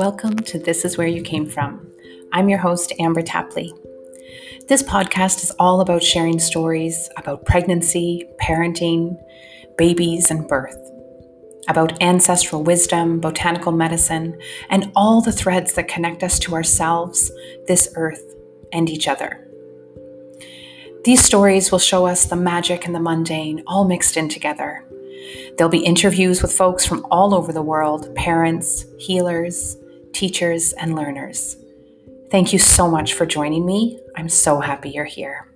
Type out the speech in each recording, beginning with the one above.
Welcome to This Is Where You Came From. I'm your host, Amber Tapley. This podcast is all about sharing stories about pregnancy, parenting, babies, and birth, about ancestral wisdom, botanical medicine, and all the threads that connect us to ourselves, this earth, and each other. These stories will show us the magic and the mundane all mixed in together. There'll be interviews with folks from all over the world parents, healers, teachers, and learners. Thank you so much for joining me. I'm so happy you're here.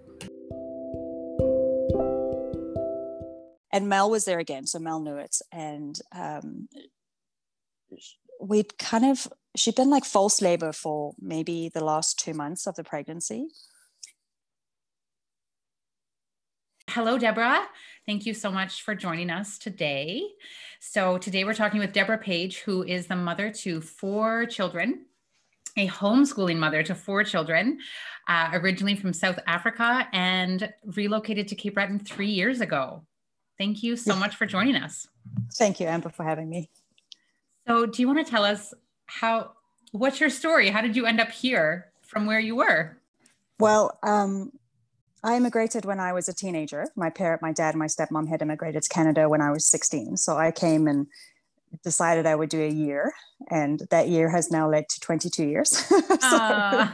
And Mel was there again, so Mel knew it. And um, we'd kind of, she'd been like false labor for maybe the last two months of the pregnancy. Hello, Deborah. Thank you so much for joining us today. So, today we're talking with Deborah Page, who is the mother to four children, a homeschooling mother to four children, uh, originally from South Africa and relocated to Cape Breton three years ago. Thank you so much for joining us. Thank you, Amber, for having me. So, do you want to tell us how, what's your story? How did you end up here from where you were? Well, um, I immigrated when I was a teenager. My parent, my dad, and my stepmom had immigrated to Canada when I was 16. So I came and decided I would do a year, and that year has now led to 22 years. so,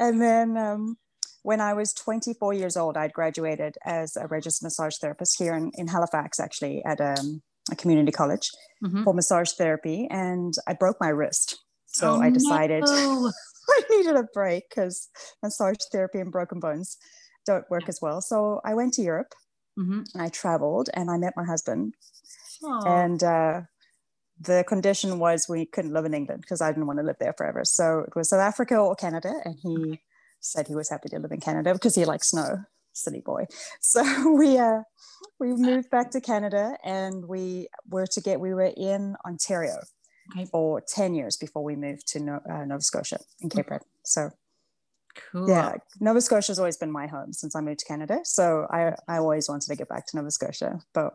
and then um, when I was 24 years old, I'd graduated as a registered massage therapist here in, in Halifax, actually, at um, a community college mm-hmm. for massage therapy, and I broke my wrist. So oh, I decided no. I needed a break because massage therapy and broken bones don't work as well. So I went to Europe mm-hmm. and I traveled and I met my husband. Aww. And uh, the condition was we couldn't live in England because I didn't want to live there forever. So it was South Africa or Canada. And he said he was happy to live in Canada because he likes snow, silly boy. So we, uh, we moved back to Canada and we were to get, we were in Ontario okay. for 10 years before we moved to no, uh, Nova Scotia in Cape Breton. So Cool. Yeah, Nova Scotia has always been my home since I moved to Canada. So I, I always wanted to get back to Nova Scotia. But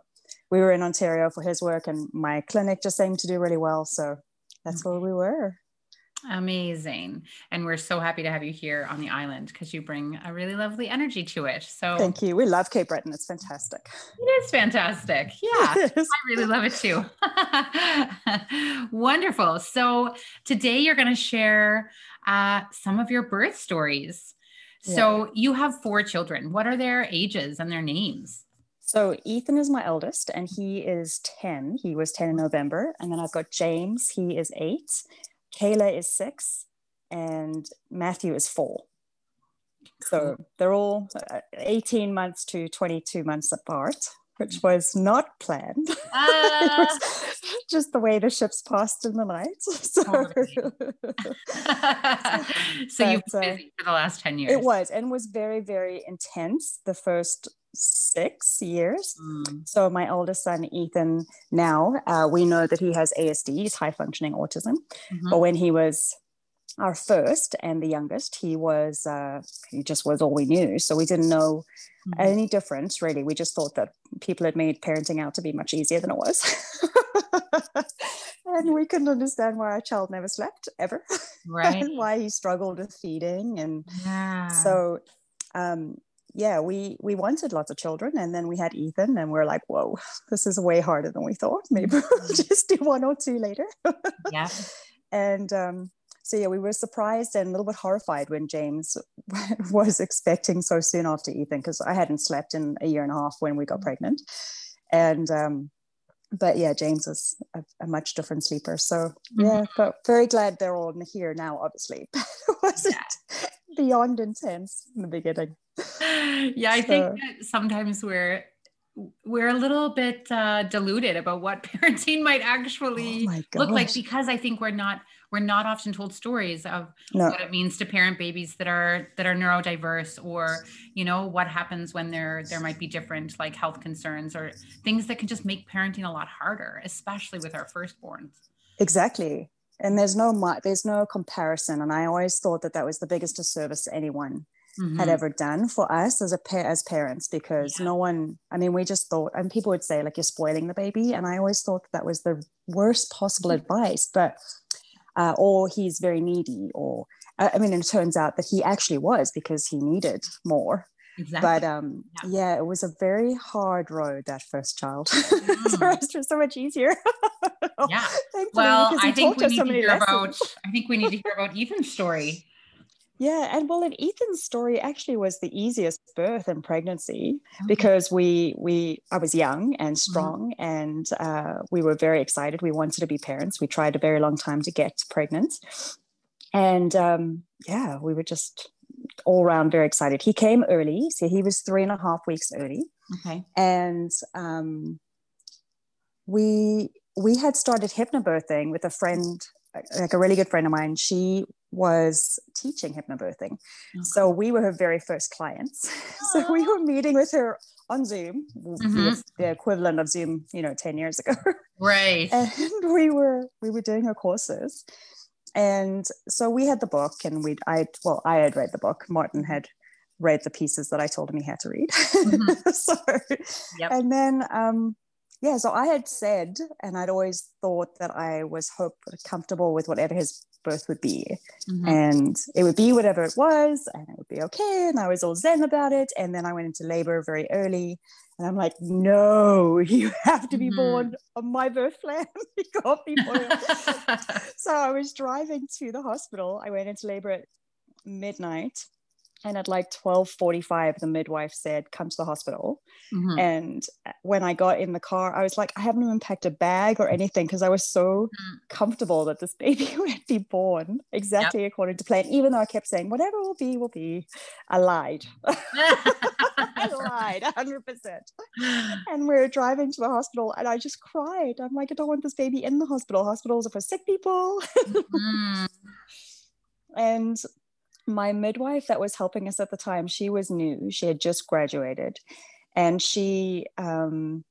we were in Ontario for his work, and my clinic just seemed to do really well. So that's mm. where we were. Amazing. And we're so happy to have you here on the island because you bring a really lovely energy to it. So thank you. We love Cape Breton. It's fantastic. It is fantastic. Yeah. I really love it too. Wonderful. So today you're going to share uh, some of your birth stories. So you have four children. What are their ages and their names? So Ethan is my eldest, and he is 10. He was 10 in November. And then I've got James, he is eight. Kayla is six, and Matthew is four. So they're all uh, 18 months to 22 months apart, which was not planned. Uh, it was just the way the ships passed in the night. So, so you've been uh, for the last 10 years. It was, and was very, very intense the first six years. Mm. So my oldest son, Ethan, now uh, we know that he has ASD, he's high functioning autism. Mm-hmm. But when he was our first and the youngest, he was uh, he just was all we knew. So we didn't know mm-hmm. any difference really. We just thought that people had made parenting out to be much easier than it was. and we couldn't understand why our child never slept ever. Right. and why he struggled with feeding. And yeah. so um, yeah, we we wanted lots of children, and then we had Ethan, and we are like, whoa, this is way harder than we thought. Maybe we'll mm-hmm. just do one or two later. yeah. And um, so yeah, we were surprised and a little bit horrified when James was expecting so soon after Ethan, because I hadn't slept in a year and a half when we got mm-hmm. pregnant, and um, but yeah, James was a, a much different sleeper. So yeah, mm-hmm. but very glad they're all here now. Obviously, it wasn't yeah. beyond intense in the beginning. Yeah, I so. think sometimes we're we're a little bit uh, deluded about what parenting might actually oh look like because I think we're not we're not often told stories of no. what it means to parent babies that are that are neurodiverse or you know what happens when there there might be different like health concerns or things that can just make parenting a lot harder especially with our firstborns exactly and there's no there's no comparison and i always thought that that was the biggest disservice anyone mm-hmm. had ever done for us as a pair as parents because yeah. no one i mean we just thought and people would say like you're spoiling the baby and i always thought that was the worst possible mm-hmm. advice but uh, or he's very needy, or I mean, it turns out that he actually was because he needed more. Exactly. But um, yeah. yeah. it was a very hard road that first child. Mm. the rest was so much easier. yeah. well, I think we need so to hear lessons. about. I think we need to hear about Ethan's story. Yeah, and well, in Ethan's story actually was the easiest birth and pregnancy okay. because we we I was young and mm-hmm. strong, mm-hmm. and uh, we were very excited. We wanted to be parents. We tried a very long time to get pregnant, and um, yeah, we were just all around very excited. He came early, so he was three and a half weeks early. Okay, and um, we we had started hypnobirthing with a friend like a really good friend of mine, she was teaching hypnobirthing. Okay. So we were her very first clients. so we were meeting with her on Zoom, mm-hmm. the equivalent of Zoom, you know, 10 years ago. Right. and we were we were doing her courses. And so we had the book and we'd I well, I had read the book. Martin had read the pieces that I told him he had to read. Mm-hmm. so yep. and then um yeah, so I had said, and I'd always thought that I was hope comfortable with whatever his birth would be, mm-hmm. and it would be whatever it was, and it would be okay. And I was all zen about it. And then I went into labor very early, and I'm like, no, you have to be mm-hmm. born on my birth plan. you can't be born. so I was driving to the hospital. I went into labor at midnight and at like 12:45 the midwife said come to the hospital mm-hmm. and when i got in the car i was like i haven't even packed a bag or anything because i was so mm. comfortable that this baby would be born exactly yep. according to plan even though i kept saying whatever will be will be i lied i lied 100% and we are driving to the hospital and i just cried i'm like i don't want this baby in the hospital hospitals are for sick people mm. and my midwife that was helping us at the time, she was new. She had just graduated, and she um,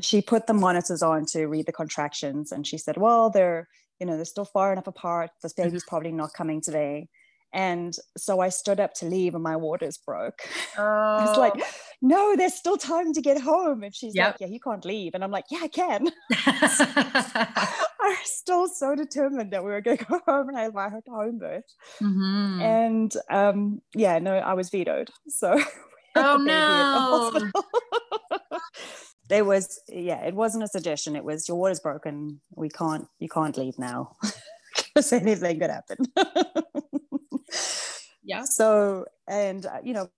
she put the monitors on to read the contractions, and she said, "Well, they're you know they're still far enough apart. This baby's probably not coming today." And so I stood up to leave and my waters broke. Oh. I was like, oh. no, there's still time to get home. And she's yep. like, yeah, you can't leave. And I'm like, yeah, I can. I was still so determined that we were going to go home and have my home birth. Mm-hmm. And um, yeah, no, I was vetoed. So oh no. there was yeah, it wasn't a suggestion. It was your water's broken. We can't you can't leave now because anything could happen yeah so and uh, you know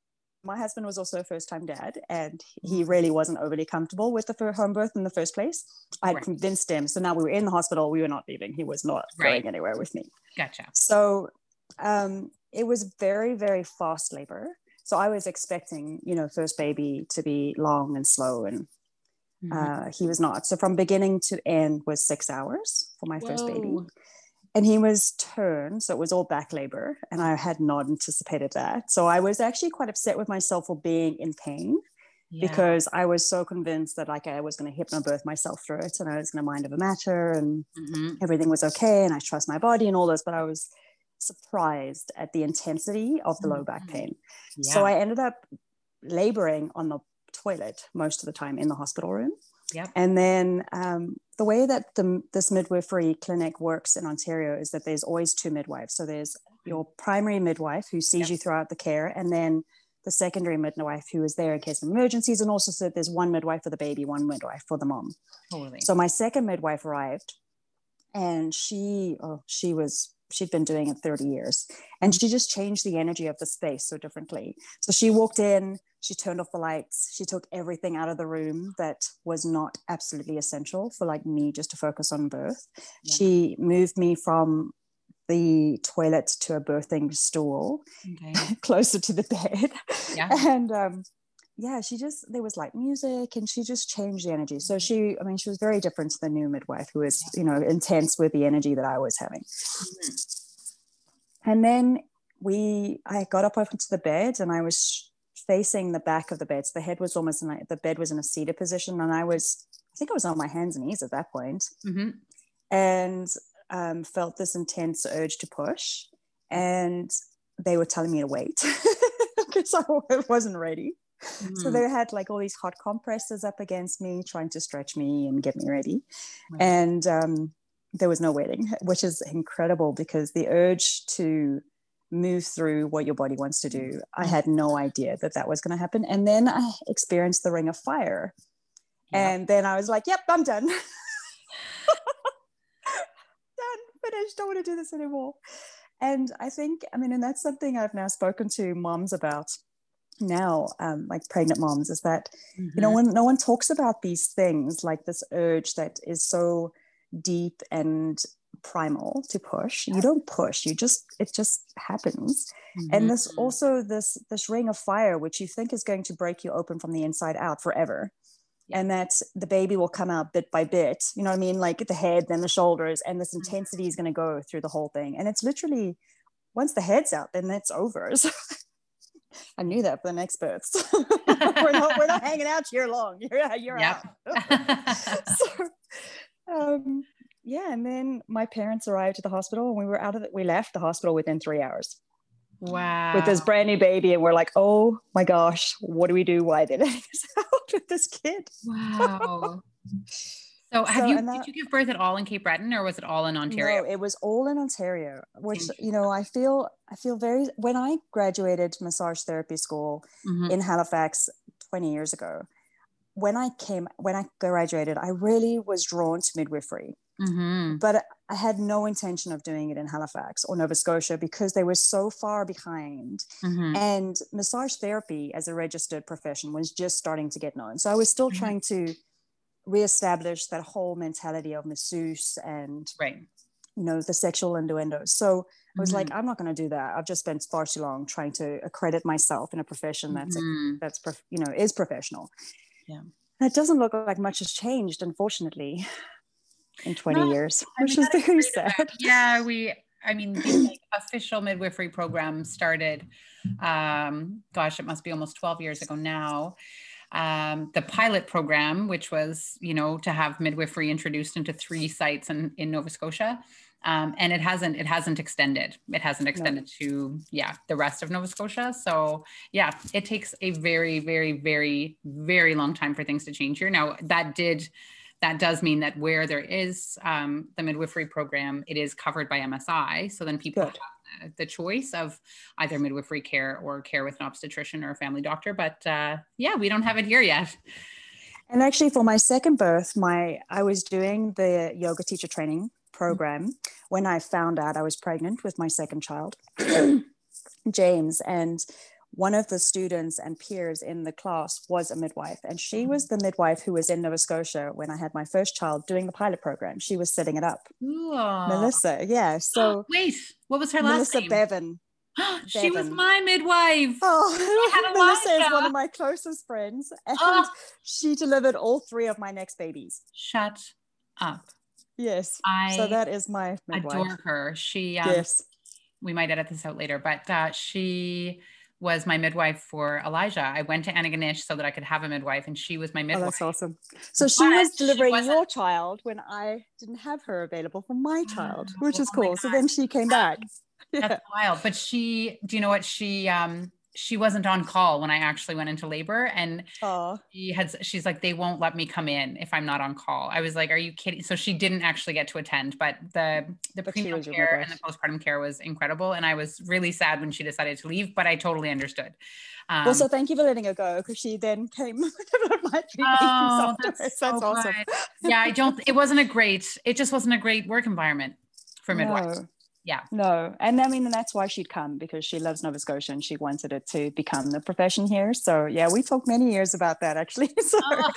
my husband was also a first time dad and he mm-hmm. really wasn't overly comfortable with the home birth in the first place. I right. convinced him. So now we were in the hospital. We were not leaving. He was not right. going anywhere with me. Gotcha. So um, it was very, very fast labor. So I was expecting, you know, first baby to be long and slow and mm-hmm. uh, he was not. So from beginning to end was six hours for my Whoa. first baby and he was turned so it was all back labor and i had not anticipated that so i was actually quite upset with myself for being in pain yeah. because i was so convinced that like i was going to hypnobirth myself through it and i was going to mind over matter and mm-hmm. everything was okay and i trust my body and all this but i was surprised at the intensity of the mm-hmm. low back mm-hmm. pain yeah. so i ended up laboring on the toilet most of the time in the hospital room Yep. And then um, the way that the, this midwifery clinic works in Ontario is that there's always two midwives. So there's your primary midwife who sees yep. you throughout the care, and then the secondary midwife who is there in case of emergencies, and also so there's one midwife for the baby, one midwife for the mom. Totally. So my second midwife arrived, and she, oh, she was she'd been doing it 30 years, and she just changed the energy of the space so differently. So she walked in she turned off the lights she took everything out of the room that was not absolutely essential for like me just to focus on birth yeah. she moved me from the toilet to a birthing stool okay. closer to the bed yeah. and um, yeah she just there was like music and she just changed the energy so she i mean she was very different to the new midwife who was you know intense with the energy that i was having mm-hmm. and then we i got up onto the bed and i was facing the back of the bed. So the head was almost in a, the bed was in a seated position, and I was I think I was on my hands and knees at that point. Mm-hmm. and um, felt this intense urge to push, and they were telling me to wait because I wasn't ready. Mm-hmm. So they had like all these hot compresses up against me, trying to stretch me and get me ready. Right. And um, there was no waiting, which is incredible because the urge to move through what your body wants to do, I had no idea that that was going to happen. And then I experienced the ring of fire. And then I was like, yep, I'm done. done, finished. Don't want to do this anymore. And I think, I mean, and that's something I've now spoken to moms about now, um, like pregnant moms, is that, mm-hmm. you know, mm-hmm. when no one talks about these things, like this urge that is so deep and primal to push you don't push you just it just happens mm-hmm. and this also this this ring of fire which you think is going to break you open from the inside out forever yeah. and that the baby will come out bit by bit you know what i mean like the head then the shoulders and this mm-hmm. intensity is going to go through the whole thing and it's literally once the head's out then it's over so I knew that for the next births. we're, not, we're not hanging out year long. You're, you're yep. out. so, um, yeah, and then my parents arrived at the hospital and we were out of it. We left the hospital within three hours. Wow. With this brand new baby. And we're like, oh my gosh, what do we do? Why did I out with this kid? Wow. So have so, you that, did you give birth at all in Cape Breton or was it all in Ontario? No, it was all in Ontario, which you know, I feel I feel very when I graduated massage therapy school mm-hmm. in Halifax 20 years ago, when I came when I graduated, I really was drawn to midwifery. Mm-hmm. But I had no intention of doing it in Halifax or Nova Scotia because they were so far behind. Mm-hmm. And massage therapy as a registered profession was just starting to get known. So I was still mm-hmm. trying to reestablish that whole mentality of masseuse and right. you know the sexual innuendos. So I was like, mm-hmm. I'm not going to do that. I've just spent far too long trying to accredit myself in a profession that's mm-hmm. that's you know is professional. Yeah. And it doesn't look like much has changed, unfortunately in 20 no, years, which is very sad. About, yeah, we, I mean, the like, official midwifery program started, um, gosh, it must be almost 12 years ago now. Um, the pilot program, which was, you know, to have midwifery introduced into three sites in, in Nova Scotia. Um, and it hasn't it hasn't extended it hasn't extended no. to yeah the rest of nova scotia so yeah it takes a very very very very long time for things to change here now that did that does mean that where there is um, the midwifery program, it is covered by MSI. So then people Good. have the, the, choice of either midwifery care or care with an obstetrician or a family doctor. But uh, yeah, we don't have it here yet. And actually, for my second birth, my I was doing the yoga teacher training program mm-hmm. when I found out I was pregnant with my second child, James, and one of the students and peers in the class was a midwife, and she mm-hmm. was the midwife who was in Nova Scotia when I had my first child doing the pilot program. She was setting it up. Ooh. Melissa, yeah. So wait, what was her last Melissa name? Bevan. she was my midwife. Oh, Melissa is one of my closest friends, and oh. she delivered all three of my next babies. Shut up. Yes. I so that is my midwife. adore her. She um, yes. We might edit this out later, but uh, she was my midwife for Elijah. I went to Antigonish so that I could have a midwife, and she was my midwife. Oh, that's awesome. So she was delivering she your child when I didn't have her available for my child, which is oh cool. So then she came back. That's yeah. wild. But she, do you know what she? um she wasn't on call when I actually went into labor. And Aww. she had, she's like, they won't let me come in if I'm not on call. I was like, are you kidding? So she didn't actually get to attend, but the, the prenatal care and the postpartum care was incredible. And I was really sad when she decided to leave, but I totally understood. Um, well, so thank you for letting her go because she then came my oh, that's, so that's awesome. yeah, I don't, it wasn't a great, it just wasn't a great work environment for midwives. No yeah. No and i mean that's why she'd come because she loves nova scotia and she wanted it to become the profession here. So yeah we talked many years about that actually. So, oh.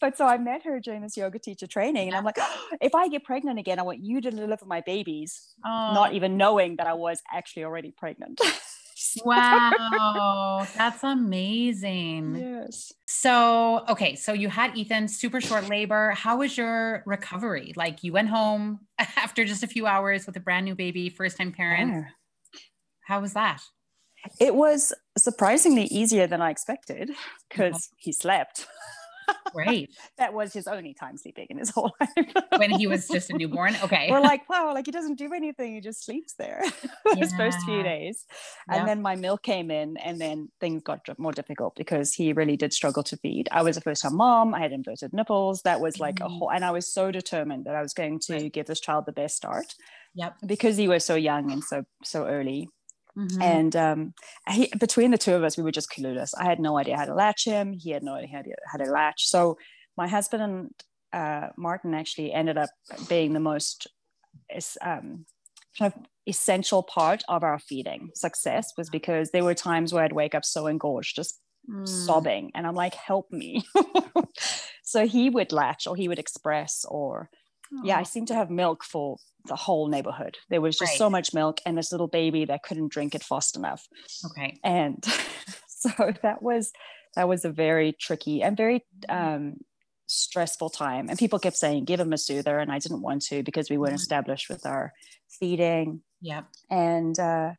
but so i met her during this yoga teacher training and i'm like oh, if i get pregnant again i want you to deliver my babies oh. not even knowing that i was actually already pregnant wow, that's amazing. Yes. So, okay, so you had Ethan, super short labor. How was your recovery? Like you went home after just a few hours with a brand new baby, first time parent. Yeah. How was that? It was surprisingly easier than I expected because he slept. Right. that was his only time sleeping in his whole life. when he was just a newborn. Okay. We're like, wow, like he doesn't do anything. He just sleeps there his first few days. And yeah. then my milk came in and then things got more difficult because he really did struggle to feed. I was a first time mom. I had inverted nipples. That was like mm-hmm. a whole, and I was so determined that I was going to right. give this child the best start. Yep. Because he was so young and so, so early. Mm-hmm. And um, he, between the two of us, we were just clueless. I had no idea how to latch him. He had no idea how to latch. So my husband and uh, Martin actually ended up being the most um, kind of essential part of our feeding success was because there were times where I'd wake up so engorged, just mm. sobbing, and I'm like, "Help me!" so he would latch, or he would express, or yeah, I seem to have milk for the whole neighborhood. There was just right. so much milk, and this little baby that couldn't drink it fast enough. Okay. And so that was that was a very tricky and very um, stressful time. And people kept saying, "Give him a soother," and I didn't want to because we weren't mm-hmm. established with our feeding. Yeah. And uh,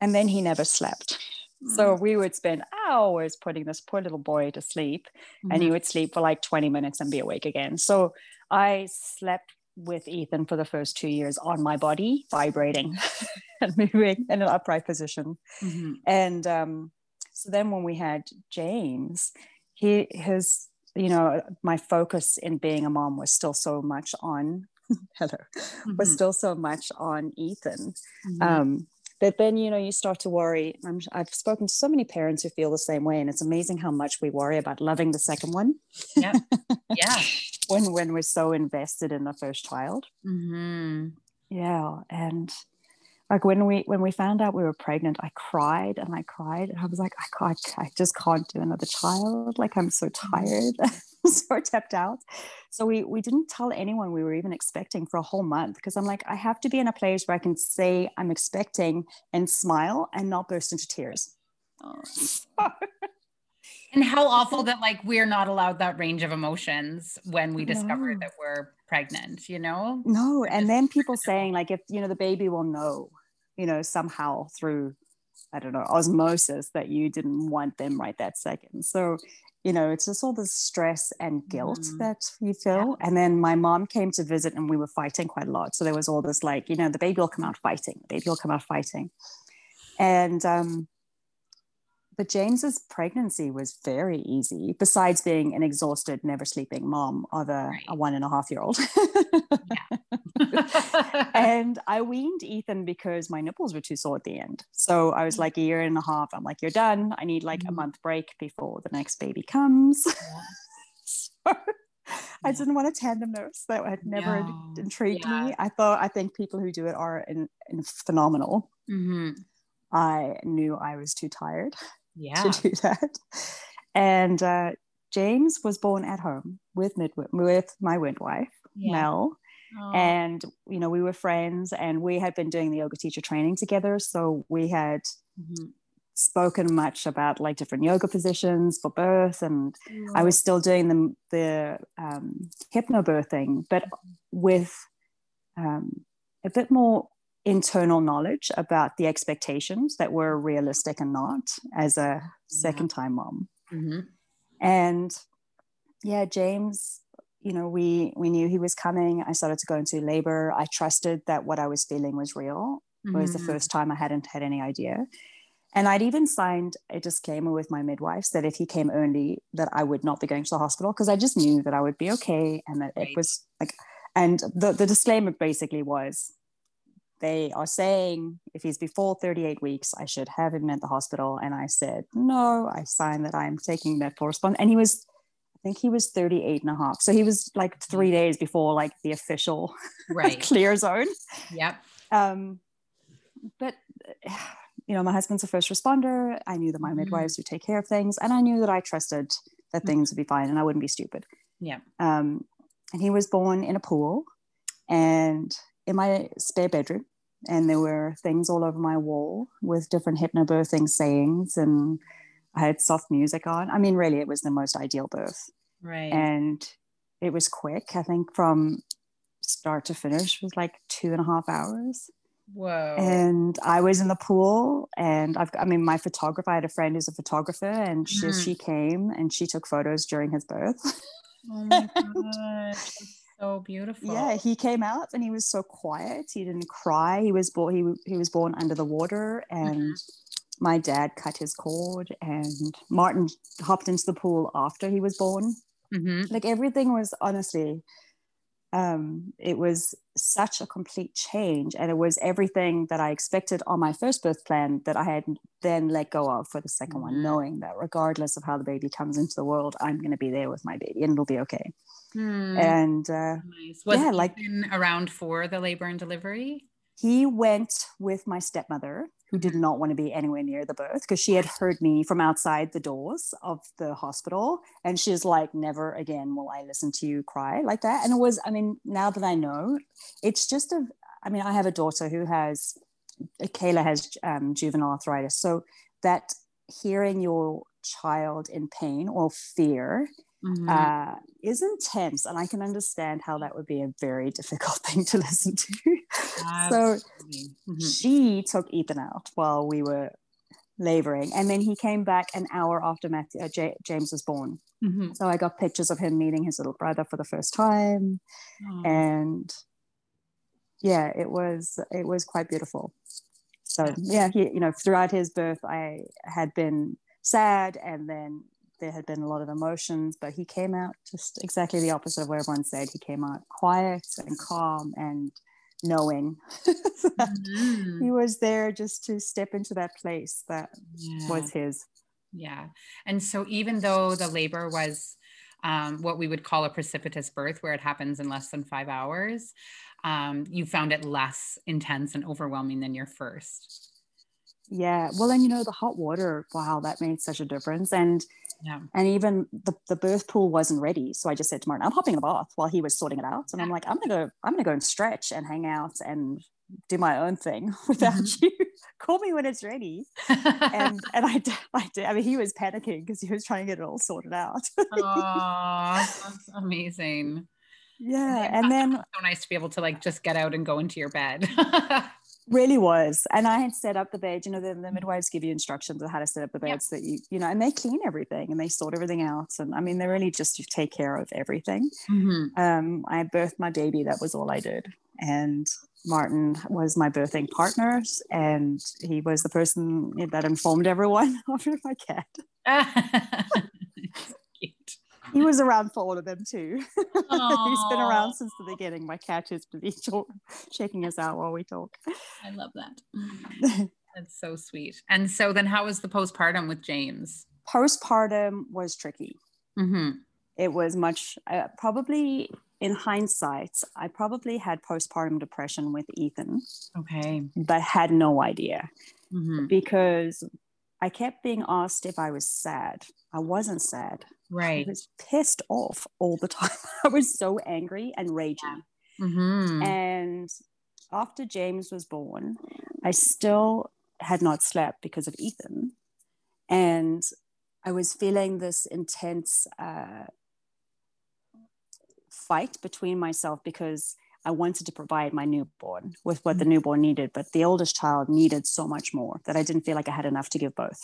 and then he never slept. So mm. we would spend hours putting this poor little boy to sleep, mm-hmm. and he mm-hmm. would sleep for like 20 minutes and be awake again. So I slept with Ethan for the first two years on my body, vibrating and moving in an upright position. Mm-hmm. And um, so then when we had James, he his you know my focus in being a mom was still so much on hello mm-hmm. was still so much on Ethan. Mm-hmm. Um, but then you know you start to worry i have spoken to so many parents who feel the same way and it's amazing how much we worry about loving the second one. Yeah. Yeah. When when we're so invested in the first child. Mm-hmm. yeah and like when we when we found out we were pregnant i cried and i cried and i was like i, I, I just can't do another child. Like i'm so mm-hmm. tired so tapped out so we we didn't tell anyone we were even expecting for a whole month because i'm like i have to be in a place where i can say i'm expecting and smile and not burst into tears oh. and how awful that like we're not allowed that range of emotions when we discover no. that we're pregnant you know no and then people saying like if you know the baby will know you know somehow through i don't know osmosis that you didn't want them right that second so you know it's just all this stress and guilt mm. that you feel yeah. and then my mom came to visit and we were fighting quite a lot so there was all this like you know the baby will come out fighting the baby will come out fighting and um but James's pregnancy was very easy, besides being an exhausted, never sleeping mom of a, right. a one and a half year old. and I weaned Ethan because my nipples were too sore at the end. So I was mm. like a year and a half. I'm like, you're done. I need like mm-hmm. a month break before the next baby comes. Yeah. so I didn't want a tandem nurse. That had never no. intrigued yeah. me. I thought, I think people who do it are in, in phenomenal. Mm-hmm. I knew I was too tired yeah. to do that. And uh, James was born at home with midwife, with my midwife, yeah. Mel. Oh. And you know, we were friends, and we had been doing the yoga teacher training together. So we had mm-hmm. spoken much about like different yoga positions for birth, and. I was still doing the the um, hypnobirthing, but with um, a bit more internal knowledge about the expectations that were realistic and not as a second time mom mm-hmm. and yeah james you know we we knew he was coming i started to go into labor i trusted that what i was feeling was real mm-hmm. it was the mm-hmm. first time i hadn't had any idea and i'd even signed a disclaimer with my midwives that if he came early that i would not be going to the hospital because i just knew that i would be okay and that right. it was like and the, the disclaimer basically was they are saying if he's before 38 weeks, I should have him at the hospital. And I said, no, I signed that I'm taking that response. And he was, I think he was 38 and a half. So he was like three days before like the official right. clear zone. Yep. Um, but, you know, my husband's a first responder. I knew that my mm-hmm. midwives would take care of things. And I knew that I trusted that mm-hmm. things would be fine and I wouldn't be stupid. Yeah. Um, and he was born in a pool. And in my spare bedroom and there were things all over my wall with different hypnobirthing sayings and I had soft music on. I mean, really, it was the most ideal birth. Right. And it was quick. I think from start to finish was like two and a half hours. Whoa. And I was in the pool and I've I mean my photographer, I had a friend who's a photographer and she, mm. she came and she took photos during his birth. Oh my god. So beautiful. Yeah, he came out and he was so quiet. He didn't cry. He was born he, he was born under the water and mm-hmm. my dad cut his cord and Martin hopped into the pool after he was born. Mm-hmm. Like everything was honestly um, it was such a complete change and it was everything that i expected on my first birth plan that i had then let go of for the 2nd mm-hmm. one knowing that regardless of how the baby comes into the world i'm going to be there with my baby and it'll be okay mm. and uh, nice. was yeah, like around for the labor and delivery he went with my stepmother who did not want to be anywhere near the birth because she had heard me from outside the doors of the hospital and she's like never again will i listen to you cry like that and it was i mean now that i know it's just a i mean i have a daughter who has kayla has um, juvenile arthritis so that hearing your child in pain or fear mm-hmm. uh, is intense. And I can understand how that would be a very difficult thing to listen to. so mm-hmm. she took Ethan out while we were laboring. And then he came back an hour after Matthew, uh, J- James was born. Mm-hmm. So I got pictures of him meeting his little brother for the first time. Oh. And yeah, it was it was quite beautiful. So yeah, he, you know, throughout his birth, I had been sad and then there had been a lot of emotions, but he came out just exactly the opposite of what everyone said. He came out quiet and calm and knowing mm-hmm. he was there just to step into that place that yeah. was his. Yeah. And so even though the labor was um, what we would call a precipitous birth, where it happens in less than five hours, um, you found it less intense and overwhelming than your first. Yeah. Well, and you know, the hot water, wow, that made such a difference. And yeah. And even the, the birth pool wasn't ready. So I just said to Martin, I'm hopping in the bath while he was sorting it out. And I'm like, I'm gonna go, I'm gonna go and stretch and hang out and do my own thing without mm-hmm. you. Call me when it's ready. and and I I did. I mean, he was panicking because he was trying to get it all sorted out. oh, that's amazing. Yeah. And, and then so nice to be able to like just get out and go into your bed really was. And i had set up the bed you know the, the midwives give you instructions on how to set up the beds yep. that you you know and they clean everything and they sort everything out. And i mean they really just take care of everything. Mm-hmm. um, i birthed my baby that was all i did. And martin was my birthing partner and he was the person that informed everyone of my cat he was around for all of them too. He's been around since the beginning. My cat is busy shaking us out while we talk. I love that. That's so sweet. And so then how was the postpartum with James? Postpartum was tricky. Mm-hmm. It was much, uh, probably in hindsight, I probably had postpartum depression with Ethan. Okay. But had no idea mm-hmm. because I kept being asked if I was sad. I wasn't sad. Right. I was pissed off all the time. I was so angry and raging. Mm-hmm. And after James was born, I still had not slept because of Ethan. And I was feeling this intense uh, fight between myself because I wanted to provide my newborn with what the mm-hmm. newborn needed, but the oldest child needed so much more that I didn't feel like I had enough to give both.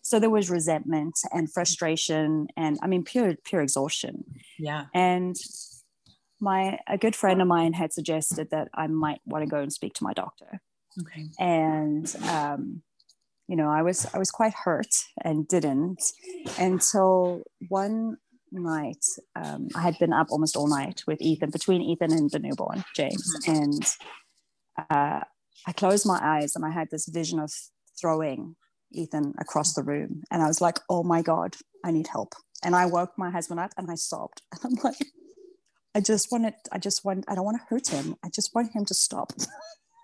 So there was resentment and frustration and i mean pure pure exhaustion. Yeah. And my a good friend of mine had suggested that i might want to go and speak to my doctor. Okay. And um, you know i was i was quite hurt and didn't until one night um, i had been up almost all night with ethan between ethan and the newborn james mm-hmm. and uh, i closed my eyes and i had this vision of throwing Ethan across the room. And I was like, oh my God, I need help. And I woke my husband up and I sobbed. And I'm like, I just want it, I just want, I don't want to hurt him. I just want him to stop.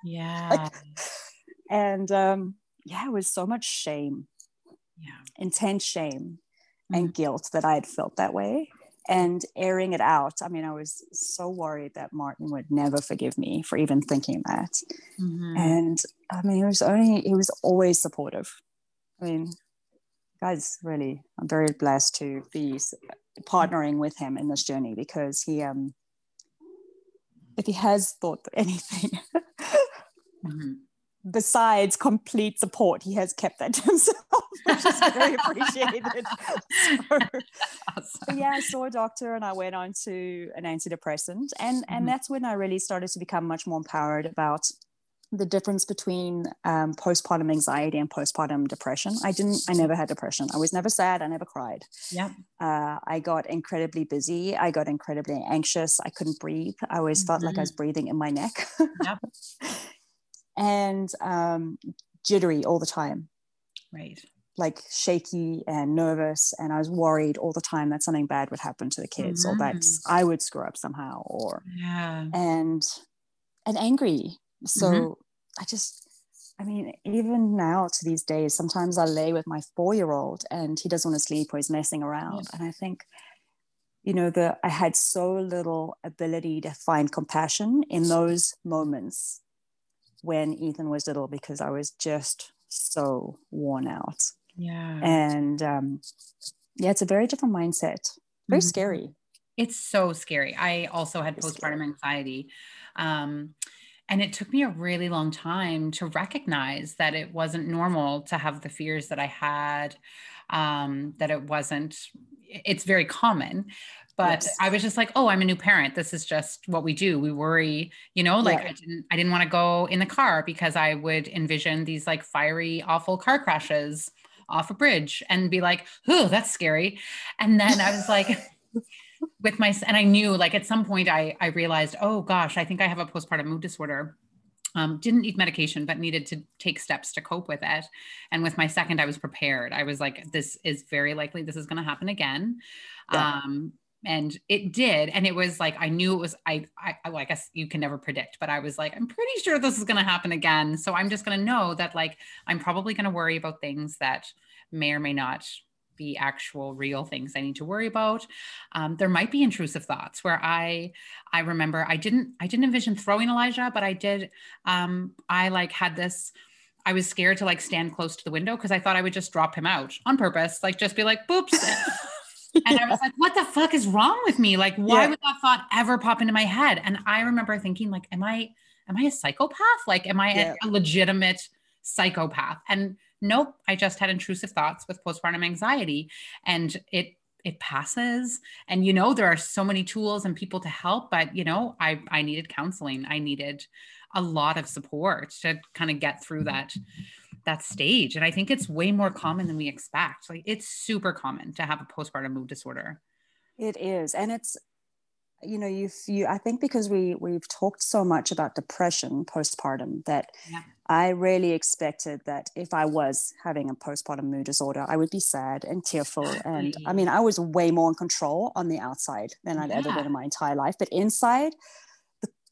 Yeah. like, and um, yeah, it was so much shame. Yeah. Intense shame. And guilt that I had felt that way and airing it out. I mean, I was so worried that Martin would never forgive me for even thinking that. Mm-hmm. And I mean, he was only, he was always supportive. I mean, guys, really, I'm very blessed to be partnering with him in this journey because he, um, if he has thought anything, mm-hmm. Besides complete support, he has kept that to himself, which is very appreciated. so, awesome. yeah, I saw a doctor and I went on to an antidepressant. And, mm-hmm. and that's when I really started to become much more empowered about the difference between um, postpartum anxiety and postpartum depression. I didn't, I never had depression. I was never sad. I never cried. Yeah. Uh, I got incredibly busy. I got incredibly anxious. I couldn't breathe. I always mm-hmm. felt like I was mm-hmm. breathing in my neck. yeah. and um, jittery all the time. Right. Like shaky and nervous. And I was worried all the time that something bad would happen to the kids mm-hmm. or that mm-hmm. I would screw up somehow or, yeah. and, and angry. So mm-hmm. I just, I mean, even now to these days, sometimes I lay with my four year old and he doesn't want to sleep or he's messing around. And I think, you know, that I had so little ability to find compassion in those moments when Ethan was little because I was just so worn out. Yeah. And um, yeah, it's a very different mindset. Very mm-hmm. scary. It's so scary. I also had postpartum scary. anxiety. Um, and it took me a really long time to recognize that it wasn't normal to have the fears that I had, um, that it wasn't, it's very common. But yes. I was just like, oh, I'm a new parent. This is just what we do. We worry, you know, like yeah. I didn't I didn't want to go in the car because I would envision these like fiery, awful car crashes off a bridge and be like, oh, that's scary. And then I was like, with my and I knew like at some point I I realized oh gosh I think I have a postpartum mood disorder. Um, didn't need medication, but needed to take steps to cope with it. And with my second, I was prepared. I was like, this is very likely this is going to happen again. Yeah. Um, and it did. And it was like, I knew it was, I, I, well, I guess you can never predict, but I was like, I'm pretty sure this is going to happen again. So I'm just going to know that like, I'm probably going to worry about things that may or may not be actual real things I need to worry about. Um, there might be intrusive thoughts where I I remember I didn't I didn't envision throwing Elijah, but I did. Um, I like had this. I was scared to like stand close to the window because I thought I would just drop him out on purpose, like just be like, "Boops." and I was like, "What the fuck is wrong with me? Like, why yeah. would that thought ever pop into my head?" And I remember thinking, like, "Am I am I a psychopath? Like, am I yeah. a, a legitimate psychopath?" And nope, I just had intrusive thoughts with postpartum anxiety. And it it passes and you know there are so many tools and people to help but you know i i needed counseling i needed a lot of support to kind of get through mm-hmm. that mm-hmm. That stage and i think it's way more common than we expect like it's super common to have a postpartum mood disorder it is and it's you know you you i think because we we've talked so much about depression postpartum that yeah. i really expected that if i was having a postpartum mood disorder i would be sad and tearful and i mean i was way more in control on the outside than i'd yeah. ever been in my entire life but inside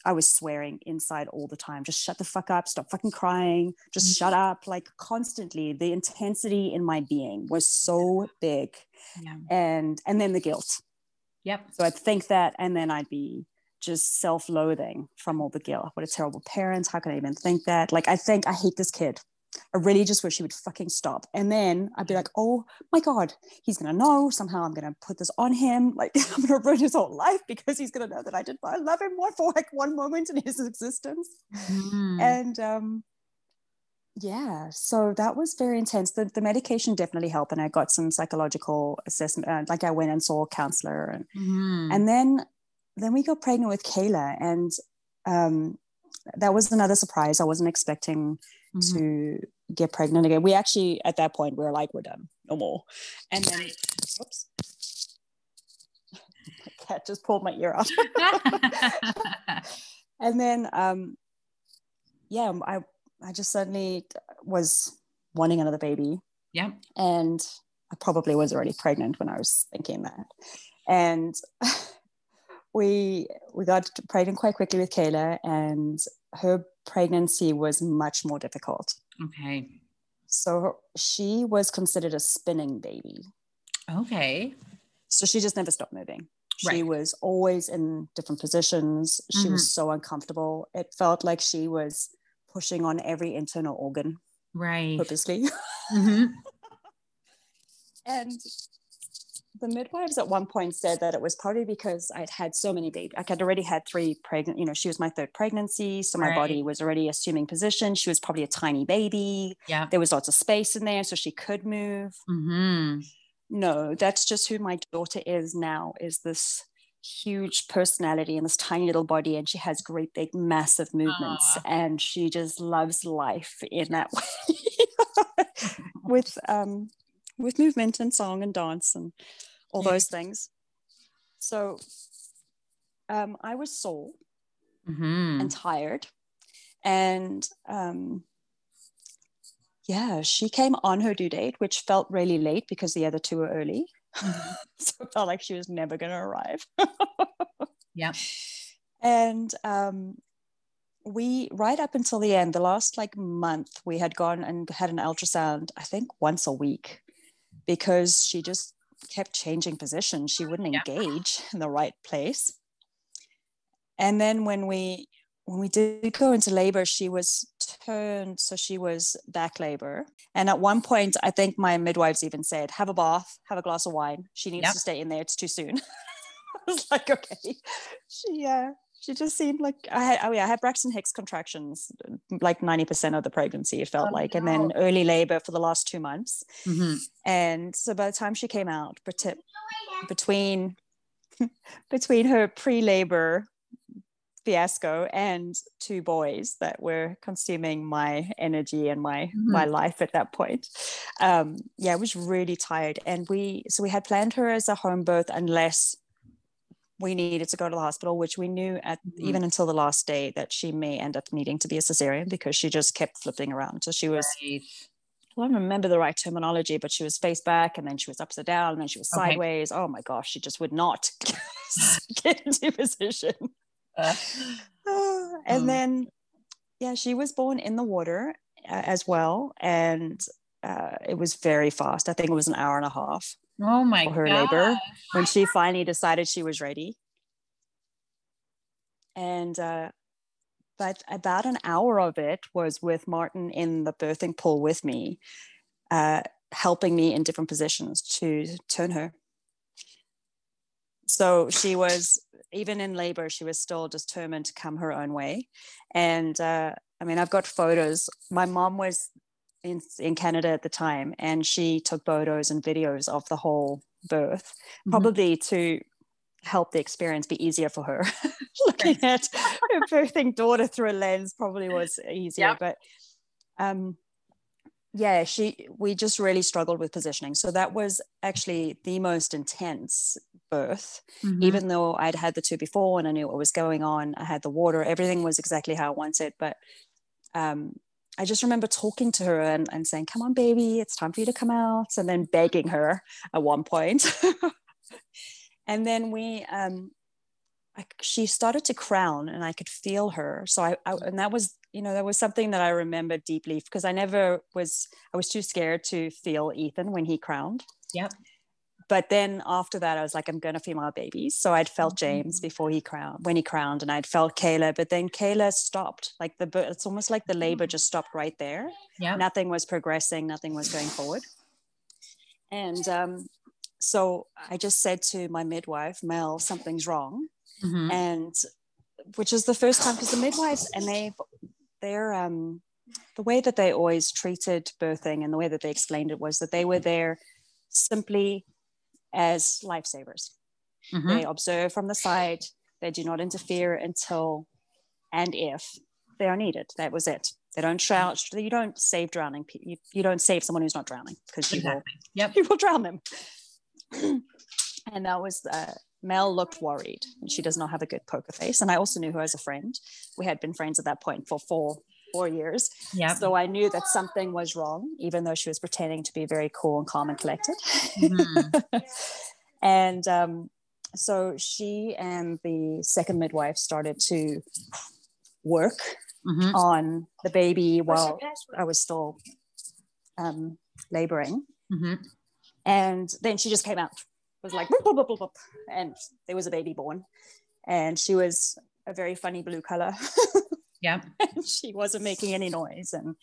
I was swearing inside all the time. Just shut the fuck up. Stop fucking crying. Just mm-hmm. shut up. Like constantly, the intensity in my being was so big, yeah. and and then the guilt Yep. So I'd think that, and then I'd be just self-loathing from all the guilt. What a terrible parent. How can I even think that? Like, I think I hate this kid. I really just wish he would fucking stop. And then I'd be like, oh my God, he's gonna know. Somehow I'm gonna put this on him. Like I'm gonna ruin his whole life because he's gonna know that I did I love him more for like one moment in his existence. Mm. And um yeah so that was very intense the, the medication definitely helped and i got some psychological assessment uh, like i went and saw a counselor and mm-hmm. and then then we got pregnant with kayla and um, that was another surprise i wasn't expecting mm-hmm. to get pregnant again we actually at that point we are like we're done no more and then oops my cat just pulled my ear out and then um yeah i I just suddenly was wanting another baby. Yeah. And I probably was already pregnant when I was thinking that. And we we got pregnant quite quickly with Kayla and her pregnancy was much more difficult. Okay. So she was considered a spinning baby. Okay. So she just never stopped moving. Right. She was always in different positions. She mm-hmm. was so uncomfortable. It felt like she was pushing on every internal organ right purposely mm-hmm. and the midwives at one point said that it was probably because I'd had so many babies. Like I'd already had three pregnant, you know, she was my third pregnancy. So my right. body was already assuming position. She was probably a tiny baby. Yeah. There was lots of space in there. So she could move. Mm-hmm. No, that's just who my daughter is now, is this huge personality and this tiny little body. And she has great, big, massive movements. Aww. And she just loves life in that way. with um with movement and song and dance and all those things. So um, I was sore mm-hmm. and tired. And um, yeah, she came on her due date, which felt really late because the other two were early. Mm-hmm. so it felt like she was never going to arrive. yeah. And um, we, right up until the end, the last like month, we had gone and had an ultrasound, I think once a week because she just kept changing position. She wouldn't yeah. engage in the right place. And then when we when we did go into labor, she was turned so she was back labor. And at one point, I think my midwives even said, "Have a bath, have a glass of wine. She needs to stay in there. It's too soon." I was like, "Okay." She uh, she just seemed like I had, oh yeah, I had Braxton Hicks contractions like 90% of the pregnancy, it felt oh, like, no. and then early labor for the last two months. Mm-hmm. And so by the time she came out, between, between her pre-labor fiasco and two boys that were consuming my energy and my mm-hmm. my life at that point um yeah i was really tired and we so we had planned her as a home birth unless we needed to go to the hospital, which we knew at mm-hmm. even until the last day that she may end up needing to be a cesarean because she just kept flipping around. So she was, right. I don't remember the right terminology, but she was face back and then she was upside down and then she was okay. sideways. Oh my gosh, she just would not get into position. Uh, and mm. then, yeah, she was born in the water uh, as well. And uh, it was very fast. I think it was an hour and a half. Oh my her gosh. labor when she finally decided she was ready. And uh, but about an hour of it was with Martin in the birthing pool with me, uh, helping me in different positions to turn her. So she was even in labor, she was still determined to come her own way. And uh, I mean, I've got photos. My mom was in, in Canada at the time, and she took photos and videos of the whole birth, mm-hmm. probably to help the experience be easier for her. Looking at her birthing daughter through a lens probably was easier, yep. but um, yeah, she we just really struggled with positioning. So that was actually the most intense birth, mm-hmm. even though I'd had the two before and I knew what was going on. I had the water, everything was exactly how I wanted, but um, I just remember talking to her and, and saying, Come on, baby, it's time for you to come out. And then begging her at one point. and then we, um, I, she started to crown and I could feel her. So I, I, and that was, you know, that was something that I remember deeply because I never was, I was too scared to feel Ethan when he crowned. Yep but then after that, I was like, I'm going to female babies. So I'd felt James mm-hmm. before he crowned, when he crowned, and I'd felt Kayla, but then Kayla stopped. Like the, it's almost like the labor just stopped right there. Yeah. Nothing was progressing, nothing was going forward. And um, so I just said to my midwife, Mel, something's wrong. Mm-hmm. And which is the first time because the midwives and they, they're, um, the way that they always treated birthing and the way that they explained it was that they were there simply as lifesavers. Mm-hmm. They observe from the side, they do not interfere until and if they are needed. That was it. They don't shout. You don't save drowning. You, you don't save someone who's not drowning because you exactly. will. Yep. You will drown them. and that was uh, Mel looked worried, and she does not have a good poker face. And I also knew her as a friend. We had been friends at that point for four four years. Yeah. So I knew that something was wrong, even though she was pretending to be very cool and calm and collected. Mm-hmm. and um, so she and the second midwife started to work mm-hmm. on the baby while I was still um, laboring. Mm-hmm. And then she just came out, was like, boop, boop, boop, and there was a baby born. And she was a very funny blue color. Yeah. she wasn't making any noise. And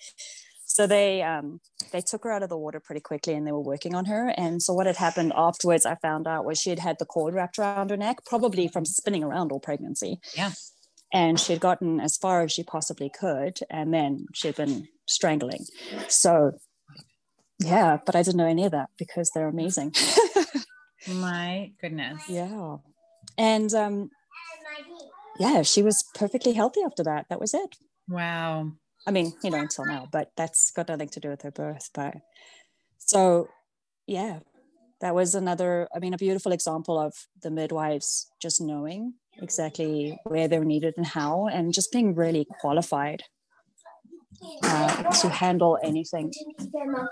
So they um, they took her out of the water pretty quickly, and they were working on her. And so what had happened afterwards, I found out was she had had the cord wrapped around her neck, probably from spinning around all pregnancy. Yeah. And she'd gotten as far as she possibly could, and then she'd been strangling. So, yeah, but I didn't know any of that because they're amazing. My goodness. Yeah. And um, yeah, she was perfectly healthy after that. That was it. Wow. I mean, you know, until now, but that's got nothing to do with her birth. But so, yeah, that was another, I mean, a beautiful example of the midwives just knowing exactly where they're needed and how, and just being really qualified uh, to handle anything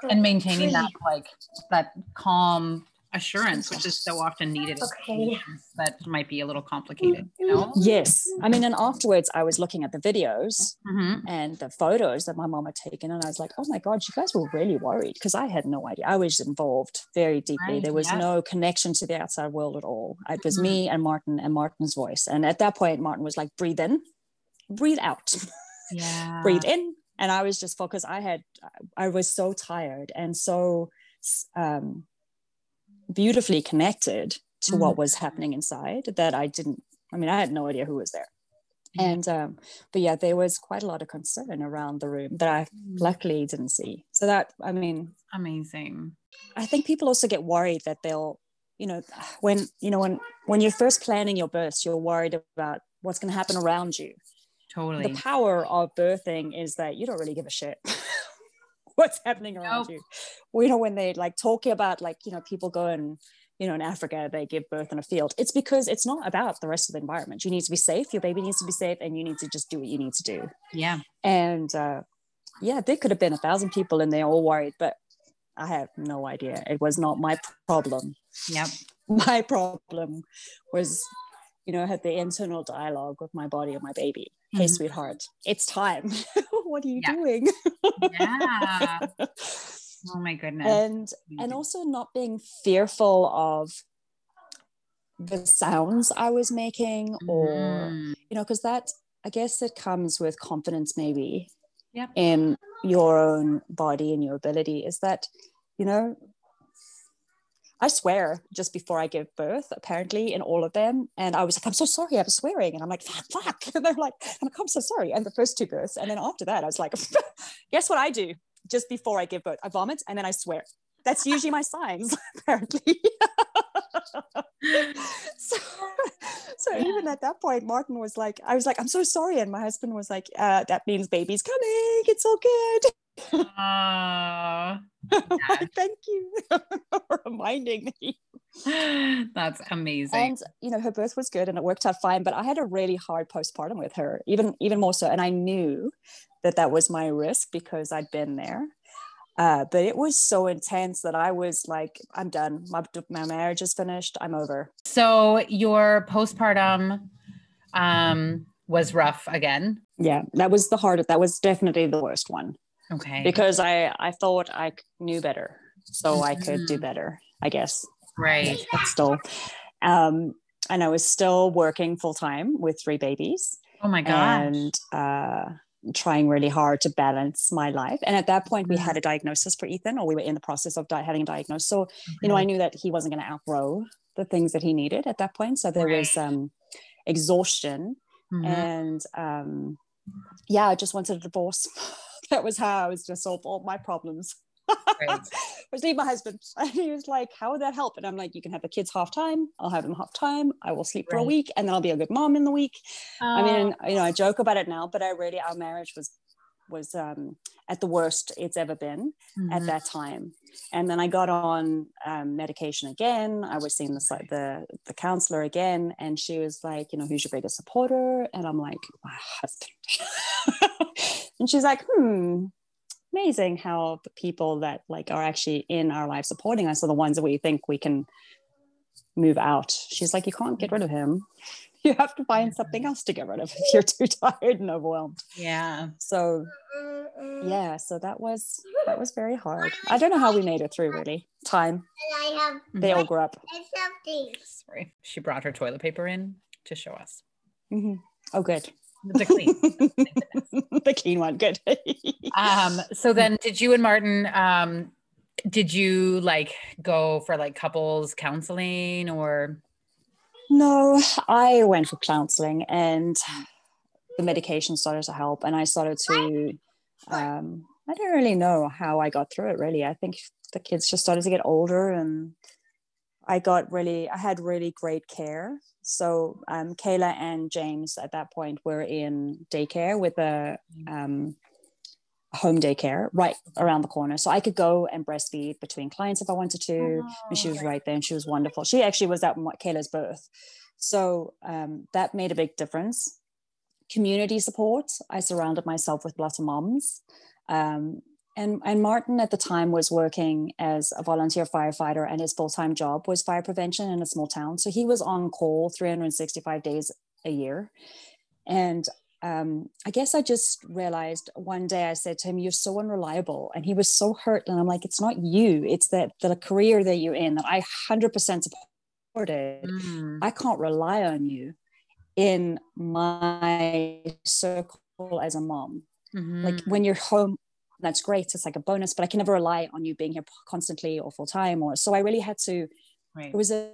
and maintaining that like that calm assurance, which is so often needed okay. that might be a little complicated, you know? Yes. I mean, and afterwards I was looking at the videos mm-hmm. and the photos that my mom had taken, and I was like, oh my God, you guys were really worried because I had no idea. I was involved very deeply. Right. There was no connection to the outside world at all. It was mm-hmm. me and Martin and Martin's voice. And at that point, Martin was like, breathe in, breathe out. Yeah. breathe in. And I was just focused. I had, I was so tired and so um, beautifully connected to mm-hmm. what was happening inside that I didn't, I mean, I had no idea who was there. And, um, but yeah, there was quite a lot of concern around the room that I mm. luckily didn't see. So that, I mean, amazing. I think people also get worried that they'll, you know, when, you know, when, when you're first planning your birth, you're worried about what's going to happen around you. Totally. The power of birthing is that you don't really give a shit. what's happening around nope. you. Well, you know, when they like talking about like, you know, people go and, you know, in Africa, they give birth in a field. It's because it's not about the rest of the environment. You need to be safe. Your baby needs to be safe and you need to just do what you need to do. Yeah. And uh, yeah, there could have been a thousand people and they're all worried, but I have no idea. It was not my problem. Yep. My problem was, you know, I had the internal dialogue with my body and my baby. Mm-hmm. Hey, sweetheart, it's time. what are you yeah. doing? yeah. Oh my goodness. And and also not being fearful of the sounds I was making or mm. you know, because that I guess it comes with confidence maybe yep. in your own body and your ability is that, you know, I swear just before I give birth, apparently in all of them. And I was like, I'm so sorry, I was swearing. And I'm like, fuck, fuck. And they're like, I'm, like, I'm so sorry. And the first two births. And then after that, I was like, guess what I do just before I give birth? I vomit and then I swear. That's usually my signs, apparently. so, so yeah. even at that point, Martin was like, I was like, I'm so sorry. And my husband was like, uh, that means baby's coming. It's all good. Uh, yeah. Thank you for reminding me. That's amazing. And you know, her birth was good and it worked out fine, but I had a really hard postpartum with her, even even more so. And I knew that that was my risk because I'd been there. Uh, but it was so intense that I was like, I'm done. My, my marriage is finished. I'm over. So your postpartum um, was rough again. Yeah, that was the hardest. That was definitely the worst one. Okay. Because I I thought I knew better, so mm-hmm. I could do mm-hmm. better. I guess. Right. But still, um, and I was still working full time with three babies. Oh my god. And uh, trying really hard to balance my life. And at that point, we mm-hmm. had a diagnosis for Ethan, or we were in the process of di- having a diagnosis. So, you know, I knew that he wasn't going to outgrow the things that he needed at that point. So there right. was um, exhaustion, mm-hmm. and um, yeah, I just wanted a divorce. that was how I was going to solve all my problems. Right. was leave my husband. And he was like, How would that help? And I'm like, You can have the kids half time. I'll have them half time. I will sleep right. for a week and then I'll be a good mom in the week. I mean, oh. you know, I joke about it now, but I really, our marriage was was um, at the worst it's ever been mm-hmm. at that time. And then I got on um, medication again. I was seeing the, the the counselor again, and she was like, you know, who's your biggest supporter? And I'm like, my husband. and she's like, hmm, amazing how the people that like are actually in our life supporting us are the ones that we think we can move out. She's like, you can't get rid of him. You have to find something else to get rid of if you're too tired and overwhelmed. Yeah. So yeah, so that was that was very hard. I don't know how we made it through really. Time. They all grew up. Sorry. She brought her toilet paper in to show us. Mm-hmm. Oh good. The clean. the clean one. Good. um, so then did you and Martin um did you like go for like couples counseling or no, I went for counseling and the medication started to help and I started to um I don't really know how I got through it really. I think the kids just started to get older and I got really, I had really great care. So um, Kayla and James at that point were in daycare with a um, home daycare right around the corner. So I could go and breastfeed between clients if I wanted to. Oh, and she was right there and she was wonderful. She actually was at Kayla's birth. So um, that made a big difference. Community support. I surrounded myself with lots of moms. Um, and, and Martin at the time was working as a volunteer firefighter, and his full time job was fire prevention in a small town. So he was on call 365 days a year. And um, I guess I just realized one day I said to him, You're so unreliable. And he was so hurt. And I'm like, It's not you, it's that the career that you're in that I 100% supported. Mm. I can't rely on you in my circle as a mom. Mm-hmm. Like when you're home that's great it's like a bonus but i can never rely on you being here constantly or full time or so i really had to right. it was a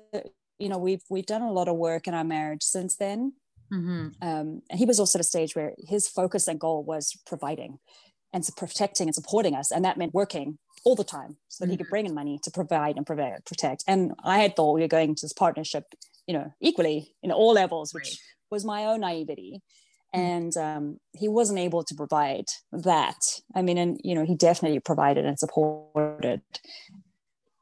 you know we've we've done a lot of work in our marriage since then mm-hmm. um, and he was also at a stage where his focus and goal was providing and protecting and supporting us and that meant working all the time so that mm-hmm. he could mm-hmm. bring in money to provide and provide, protect and i had thought we were going to this partnership you know equally in all levels which right. was my own naivety Mm. and um, he wasn't able to provide that i mean and you know he definitely provided and supported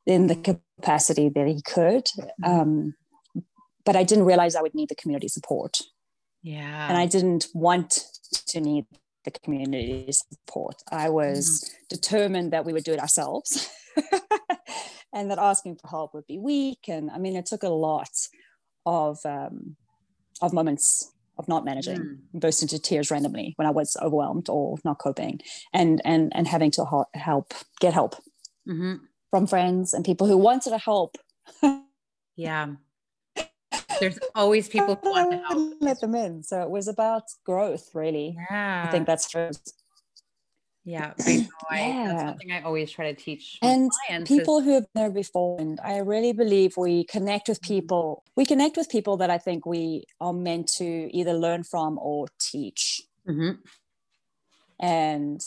in the capacity that he could mm. um, but i didn't realize i would need the community support yeah and i didn't want to need the community support i was mm. determined that we would do it ourselves and that asking for help would be weak and i mean it took a lot of um, of moments of not managing, mm. burst into tears randomly when I was overwhelmed or not coping, and and and having to help get help mm-hmm. from friends and people who wanted to help. yeah, there's always people who want to help. Let them in. So it was about growth, really. Yeah, I think that's true. Yeah, I know. yeah. that's something I always try to teach. And people is- who have been there before, and I really believe we connect with mm-hmm. people. We connect with people that I think we are meant to either learn from or teach. Mm-hmm. And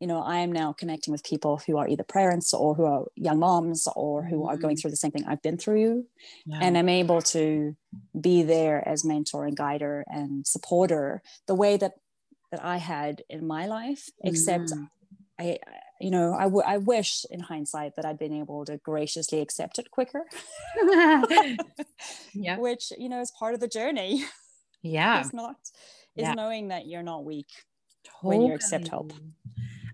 you know, I am now connecting with people who are either parents or who are young moms or who are going mm-hmm. through the same thing I've been through. Yeah. And I'm able to be there as mentor and guider and supporter the way that that I had in my life, except mm. I, you know, I, w- I wish in hindsight that I'd been able to graciously accept it quicker. yeah. Which, you know, is part of the journey. Yeah. it's not, is yeah. knowing that you're not weak totally. when you accept help.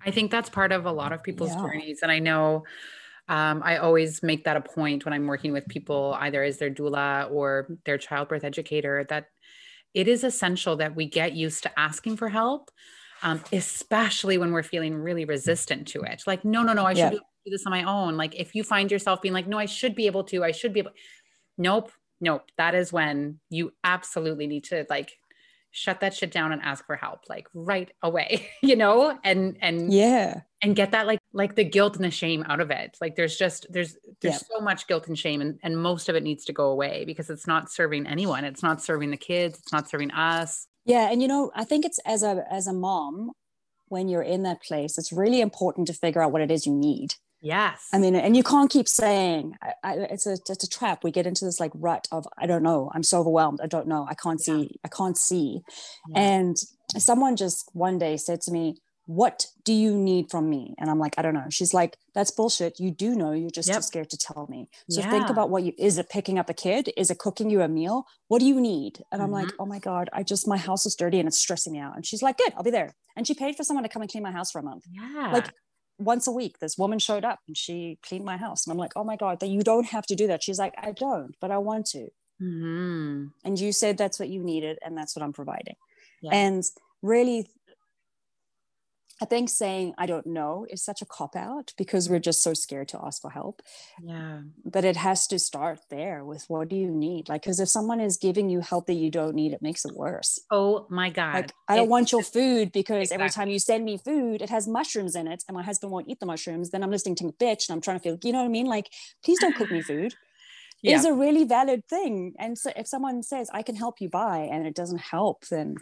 I think that's part of a lot of people's yeah. journeys. And I know um, I always make that a point when I'm working with people, either as their doula or their childbirth educator, that it is essential that we get used to asking for help, um, especially when we're feeling really resistant to it. Like, no, no, no, I should yeah. do this on my own. Like, if you find yourself being like, no, I should be able to, I should be able. Nope, nope. That is when you absolutely need to like shut that shit down and ask for help like right away you know? And and yeah. and get that like like the guilt and the shame out of it. Like there's just there's there's yeah. so much guilt and shame and, and most of it needs to go away because it's not serving anyone. It's not serving the kids. It's not serving us. Yeah and you know i think it's as a as a mom when you're in that place it's really important to figure out what it is you need Yes. I mean, and you can't keep saying I, I, it's a it's a trap. We get into this like rut of I don't know. I'm so overwhelmed. I don't know. I can't yeah. see. I can't see. Yeah. And someone just one day said to me, "What do you need from me?" And I'm like, "I don't know." She's like, "That's bullshit. You do know. You're just yep. too scared to tell me." So yeah. think about what you is it picking up a kid? Is it cooking you a meal? What do you need? And I'm mm-hmm. like, "Oh my god, I just my house is dirty and it's stressing me out." And she's like, "Good, I'll be there." And she paid for someone to come and clean my house for a month. Yeah. Like once a week this woman showed up and she cleaned my house and i'm like oh my god that you don't have to do that she's like i don't but i want to mm-hmm. and you said that's what you needed and that's what i'm providing yeah. and really I think saying I don't know is such a cop out because we're just so scared to ask for help. Yeah. But it has to start there with what do you need? Like, because if someone is giving you help that you don't need, it makes it worse. Oh my God. Like, I don't want your food because exactly. every time you send me food, it has mushrooms in it and my husband won't eat the mushrooms. Then I'm listening to a bitch and I'm trying to feel, you know what I mean? Like, please don't cook me food. Yeah. Is a really valid thing. And so if someone says, I can help you buy and it doesn't help, then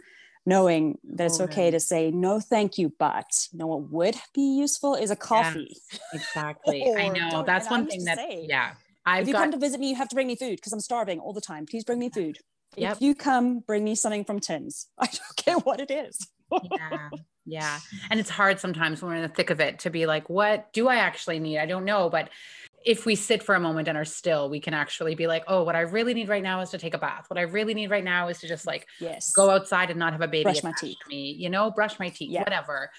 knowing that it's okay to say no thank you but you know what would be useful is a coffee. exactly. I know that's one thing that say, yeah I've if you got... come to visit me you have to bring me food because i'm starving all the time. Please bring me food. Yep. if you come bring me something from tins i don't care what it is. Yeah yeah. And it's hard sometimes when we're in the thick of it to be like what do i actually need? I don't know but if we sit for a moment and are still, we can actually be like, oh, what I really need right now is to take a bath. What I really need right now is to just like yes. go outside and not have a baby brush my teeth. me, you know, brush my teeth, yeah. whatever.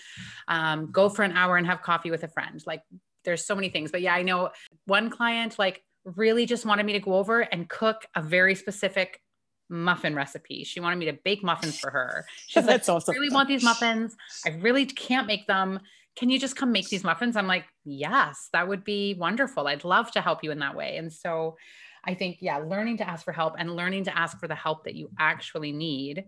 Um, go for an hour and have coffee with a friend. Like there's so many things. But yeah, I know one client like really just wanted me to go over and cook a very specific muffin recipe. She wanted me to bake muffins for her. She's like, awesome. I really want these muffins. I really can't make them can you just come make these muffins? I'm like, yes, that would be wonderful. I'd love to help you in that way. And so I think, yeah, learning to ask for help and learning to ask for the help that you actually need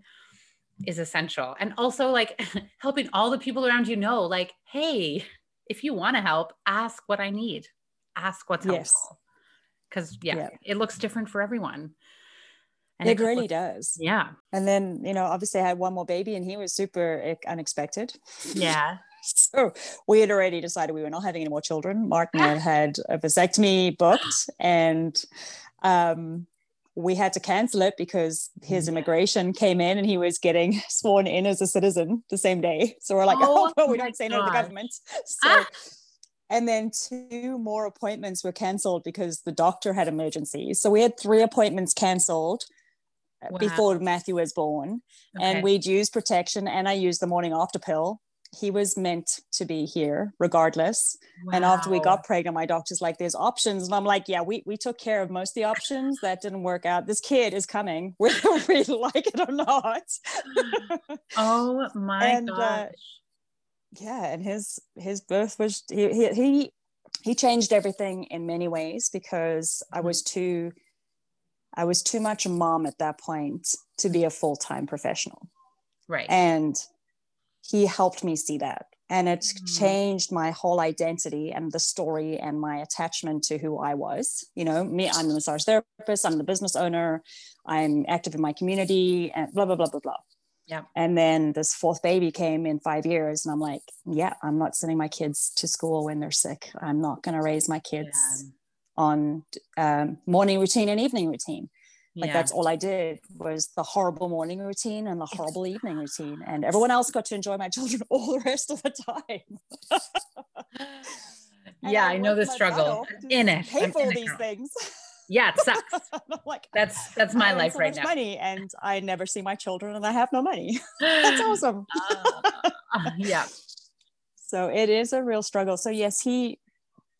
is essential. And also, like, helping all the people around you know, like, hey, if you want to help, ask what I need, ask what's yes. helpful. Because, yeah, yeah, it looks different for everyone. And it, it really does. Yeah. And then, you know, obviously I had one more baby and he was super unexpected. Yeah. so we had already decided we were not having any more children. Martin had had a vasectomy booked, and um, we had to cancel it because his immigration came in and he was getting sworn in as a citizen the same day. So we're like, oh, oh well, we don't say no to the government. So. Ah. And then two more appointments were canceled because the doctor had emergencies. So we had three appointments canceled wow. before Matthew was born. Okay. And we'd use protection and I used the morning after pill he was meant to be here regardless. Wow. And after we got pregnant, my doctor's like, there's options. And I'm like, yeah, we, we took care of most of the options. That didn't work out. This kid is coming, whether we like it or not. oh my and, uh, gosh. Uh, yeah. And his, his birth was, he, he, he, he changed everything in many ways because I was mm-hmm. too, I was too much a mom at that point to be a full-time professional. Right. And he helped me see that and it mm. changed my whole identity and the story and my attachment to who I was. You know, me, I'm the massage therapist, I'm the business owner, I'm active in my community, and blah, blah, blah, blah, blah. Yeah. And then this fourth baby came in five years, and I'm like, yeah, I'm not sending my kids to school when they're sick. I'm not going to raise my kids yeah. on um, morning routine and evening routine like yeah. that's all i did was the horrible morning routine and the horrible evening routine and everyone else got to enjoy my children all the rest of the time. Yeah i, I know the struggle. in it. pay for these girl. things. Yeah it sucks. Like that's that's my life so right now. money and i never see my children and i have no money. That's awesome. Uh, yeah. So it is a real struggle. So yes he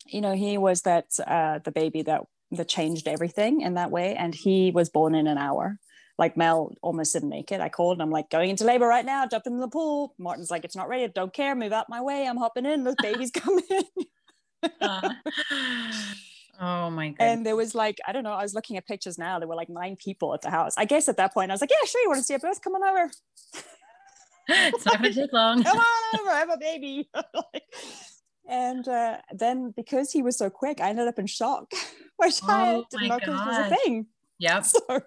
you know he was that uh the baby that that changed everything in that way. And he was born in an hour. Like Mel almost didn't make it. I called and I'm like, going into labor right now, jump in the pool. Martin's like, it's not ready. don't care. Move out my way. I'm hopping in. The baby's coming. uh, oh my god. And there was like, I don't know, I was looking at pictures now. There were like nine people at the house. I guess at that point I was like, yeah, sure, you want to see a birth? Come on over. it's not gonna take long. Come on over, I have a baby. And uh, then because he was so quick, I ended up in shock which oh I didn't know was a thing. Yeah. So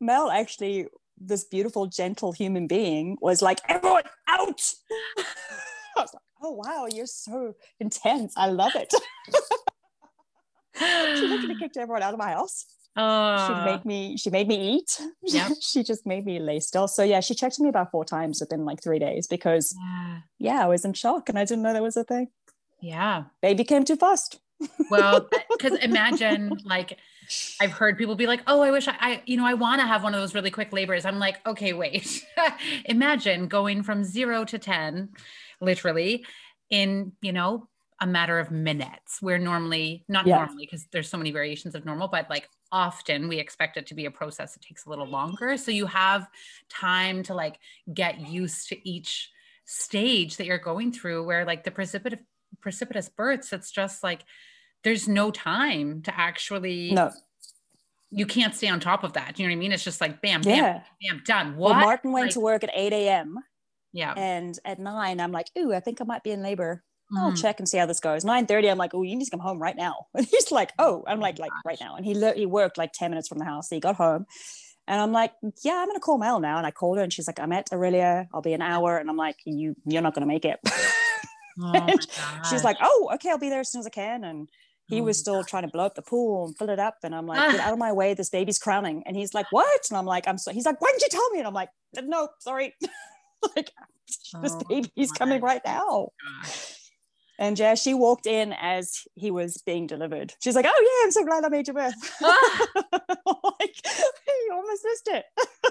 Mel actually, this beautiful, gentle human being, was like, everyone out. I was like, oh wow, you're so intense. I love it. she literally kicked everyone out of my house. Uh, she made me she made me eat. Yeah. she just made me lay still. So yeah, she checked me about four times within like three days because yeah. yeah, I was in shock and I didn't know that was a thing. Yeah. Baby came too fast well, because imagine like I've heard people be like, "Oh, I wish I, I you know, I want to have one of those really quick labors." I'm like, "Okay, wait. imagine going from 0 to 10 literally in, you know, a matter of minutes. Where normally, not yeah. normally because there's so many variations of normal, but like often we expect it to be a process that takes a little longer. So you have time to like get used to each stage that you're going through where like the precipitous precipitous births it's just like there's no time to actually no you can't stay on top of that. You know what I mean? It's just like bam, bam, yeah. bam, done. What? Well, Martin went like, to work at 8 a.m. Yeah. And at nine, I'm like, ooh, I think I might be in labor. Mm. I'll check and see how this goes. 9 30, I'm like, oh, you need to come home right now. And he's like, oh, I'm like, like right now. And he he worked like 10 minutes from the house. So he got home. And I'm like, yeah, I'm gonna call Mel now. And I called her and she's like, I'm at Orillia. I'll be an hour. And I'm like, you you're not gonna make it. Oh she's like, oh, okay, I'll be there as soon as I can. And he was oh, still trying to blow up the pool and fill it up. And I'm like, get out of my way, this baby's crowning. And he's like, what? And I'm like, I'm so he's like, why didn't you tell me? And I'm like, no, sorry. like this oh, baby's coming right now. And yeah, she walked in as he was being delivered. She's like, "Oh yeah, I'm so glad I made your birth." Ah. like, you almost missed it.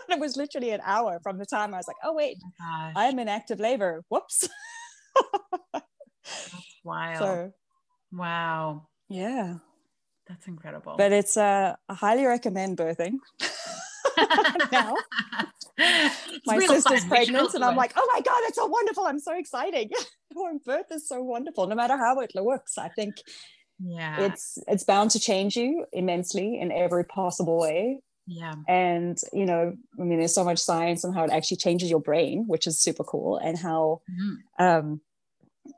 it was literally an hour from the time I was like, "Oh wait, oh I'm in active labor." Whoops. Wild. So, wow. Yeah. That's incredible. But it's uh, I highly recommend birthing. now. my sister's fun. pregnant and I'm like, oh my God, it's so wonderful. I'm so excited. birth is so wonderful. No matter how it looks, I think yeah it's it's bound to change you immensely in every possible way. Yeah. And you know, I mean, there's so much science on how it actually changes your brain, which is super cool, and how mm-hmm. um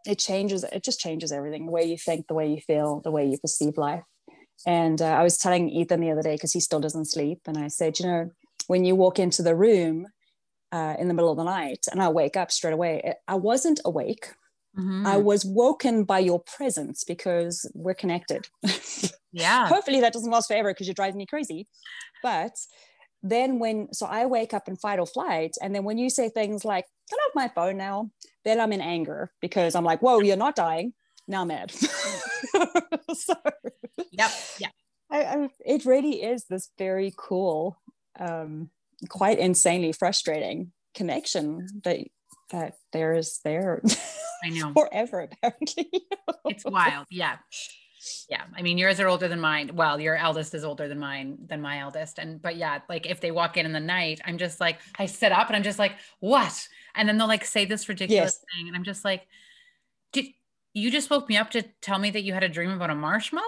it changes it just changes everything the way you think the way you feel the way you perceive life and uh, i was telling ethan the other day because he still doesn't sleep and i said you know when you walk into the room uh, in the middle of the night and i wake up straight away i wasn't awake mm-hmm. i was woken by your presence because we're connected yeah. Hopefully that doesn't last forever because you're driving me crazy. But then when so i wake up in fight or flight and then when you say things like turn off my phone now then i'm in anger because i'm like whoa you're not dying. Now i'm mad. So yep yeah. I, I, it really is this very cool um, quite insanely frustrating connection that that there is there i know. forever apparently. It's wild yeah yeah i mean yours are older than mine. Well your eldest is older than mine than my eldest. And but yeah like if they walk in in the night i'm just like i sit up and i'm just like what? And then they'll like say this ridiculous yes. thing and i'm just like did you just woke me up to tell me that you had a dream about a marshmallow?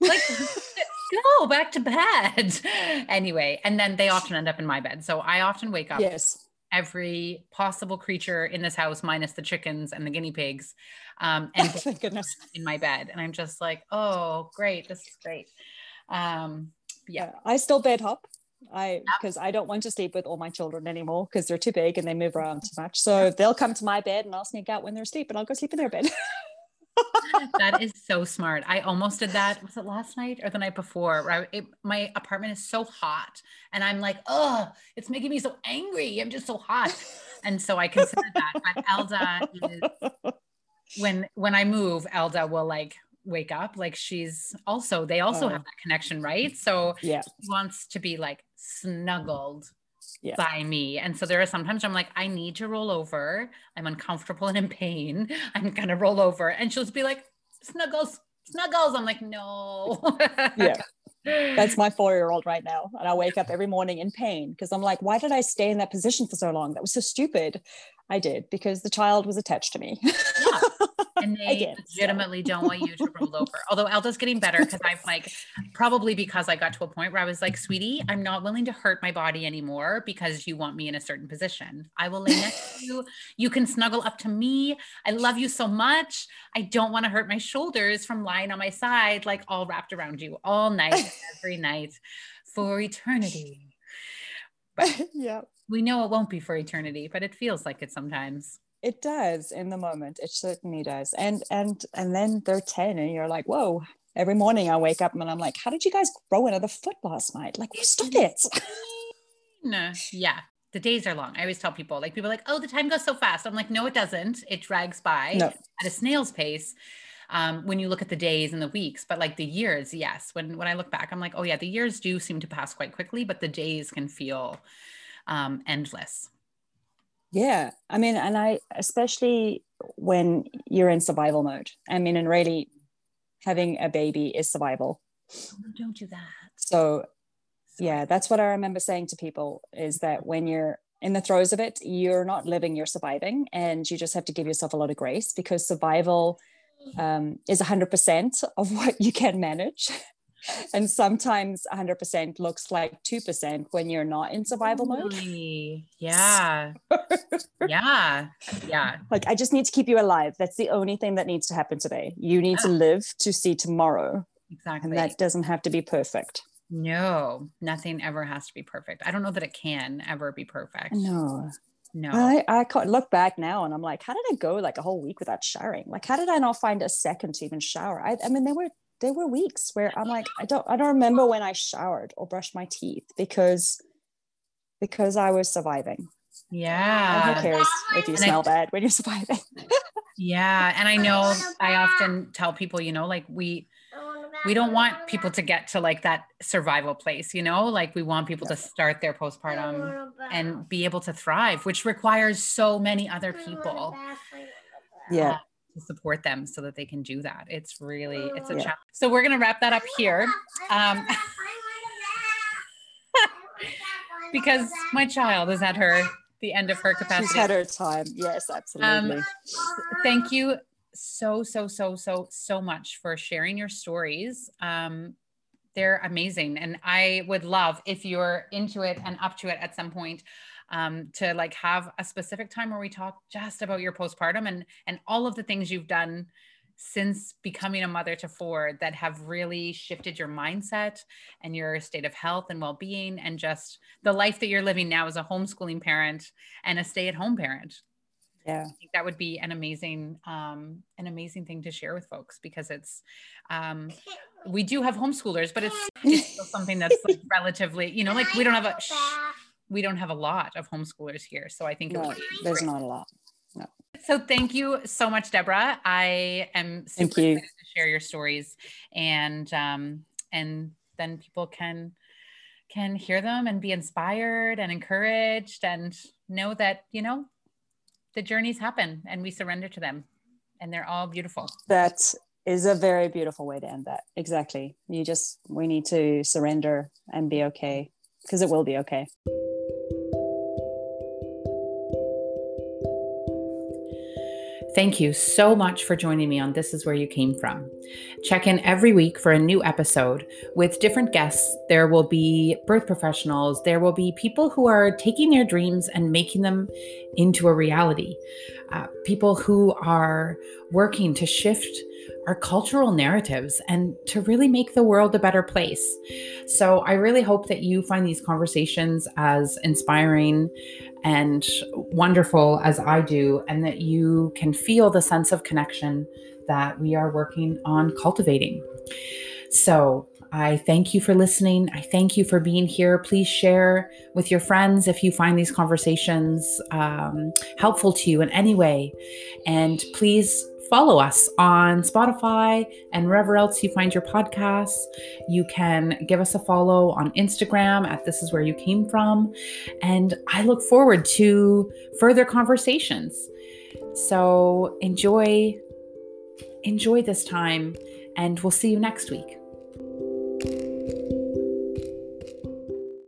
Like go back to bed. Anyway and then they often end up in my bed. So i often wake up yes every possible creature in this house minus the chickens and the guinea pigs um, and thank goodness. in my bed. And i'm just like oh great this is great. Um, yeah. I still bed hop. I because I don't want to sleep with all my children anymore because they're too big and they move around too much. So they'll come to my bed and I'll sneak out when they're asleep and I'll go sleep in their bed. that is so smart. I almost did that. Was it last night or the night before? It, my apartment is so hot, and I'm like, oh, it's making me so angry. I'm just so hot, and so I considered that. But Elda is when when I move, Elda will like wake up. Like she's also they also oh. have that connection, right? So yeah, she wants to be like snuggled yeah. by me. And so there are sometimes I'm like, I need to roll over. I'm uncomfortable and in pain. I'm gonna roll over. And she'll just be like, snuggles, snuggles. I'm like, no. yeah. That's my four year old right now. And I wake up every morning in pain because I'm like, why did I stay in that position for so long? That was so stupid. I did because the child was attached to me. Yeah. And they did, legitimately so. don't want you to roll over. Although Elda's getting better because I'm like, probably because I got to a point where I was like, sweetie, I'm not willing to hurt my body anymore because you want me in a certain position. I will lay next to you. You can snuggle up to me. I love you so much. I don't want to hurt my shoulders from lying on my side, like all wrapped around you all night, every night for eternity. But yeah we know it won't be for eternity, but it feels like it sometimes. It does in the moment. It certainly does. And and and then they're 10 and you're like, whoa. Every morning I wake up and I'm like, how did you guys grow another foot last night? Like, we stop it. no, yeah. The days are long. I always tell people, like, people like, oh, the time goes so fast. I'm like, no, it doesn't. It drags by no. at a snail's pace. Um, when you look at the days and the weeks, but like the years, yes. When when I look back, I'm like, oh yeah, the years do seem to pass quite quickly, but the days can feel um, endless. Yeah. I mean, and I, especially when you're in survival mode, I mean, and really having a baby is survival. Oh, don't do that. So, yeah, that's what I remember saying to people is that when you're in the throes of it, you're not living, you're surviving. And you just have to give yourself a lot of grace because survival um, is 100% of what you can manage. And sometimes 100% looks like 2% when you're not in survival mode. Yeah. yeah. Yeah. Like, I just need to keep you alive. That's the only thing that needs to happen today. You need yeah. to ah. live to see tomorrow. Exactly. And that doesn't have to be perfect. No, nothing ever has to be perfect. I don't know that it can ever be perfect. No. No. I, I look back now and I'm like, how did I go like a whole week without showering? Like, how did I not find a second to even shower? I, I mean, there were there were weeks where I'm like, I don't I don't remember when I showered or brushed my teeth because because I was surviving. Yeah. And who cares if you and smell I, bad when you're surviving? yeah. And I know I often tell people, you know, like we we don't want people to get to like that survival place, you know, like we want people to start their postpartum and be able to thrive, which requires so many other people. Yeah. To support them so that they can do that. It's really, it's a yeah. challenge. So we're going to wrap that up here. Um, because my child is at her the end of her capacity. She's had her time. Yes, absolutely. Um, thank you so, so, so, so, so much for sharing your stories. Um, they're amazing. And I would love if you're into it and up to it at some point um, to like have a specific time where we talk just about your postpartum and and all of the things you've done since becoming a mother to four that have really shifted your mindset and your state of health and well-being and just the life that you're living now as a homeschooling parent and a stay-at-home parent. Yeah. I think that would be an amazing um, an amazing thing to share with folks because it's um, we do have homeschoolers but it's, it's something that's like relatively you know like we don't have a we don't have a lot of homeschoolers here so i think no, there's great. not a lot no. So thank you so much deborah. I am super excited to share your stories and um, and then people can can hear them and be inspired and encouraged and know that you know the journeys happen and we surrender to them and they're all beautiful. That is a very beautiful way to end that exactly. You just we need to surrender and be okay because it will be okay Thank you so much for joining me on This Is Where You Came From. Check in every week for a new episode with different guests. There will be birth professionals, there will be people who are taking their dreams and making them into a reality, uh, people who are working to shift our cultural narratives and to really make the world a better place. So I really hope that you find these conversations as inspiring and wonderful as I do, and that you can feel the sense of connection that we are working on cultivating. So, I thank you for listening. I thank you for being here. Please share with your friends if you find these conversations um, helpful to you in any way. And please follow us on Spotify and wherever else you find your podcasts. You can give us a follow on Instagram at This Is Where You Came From. And I look forward to further conversations. So enjoy, enjoy this time, and we'll see you next week.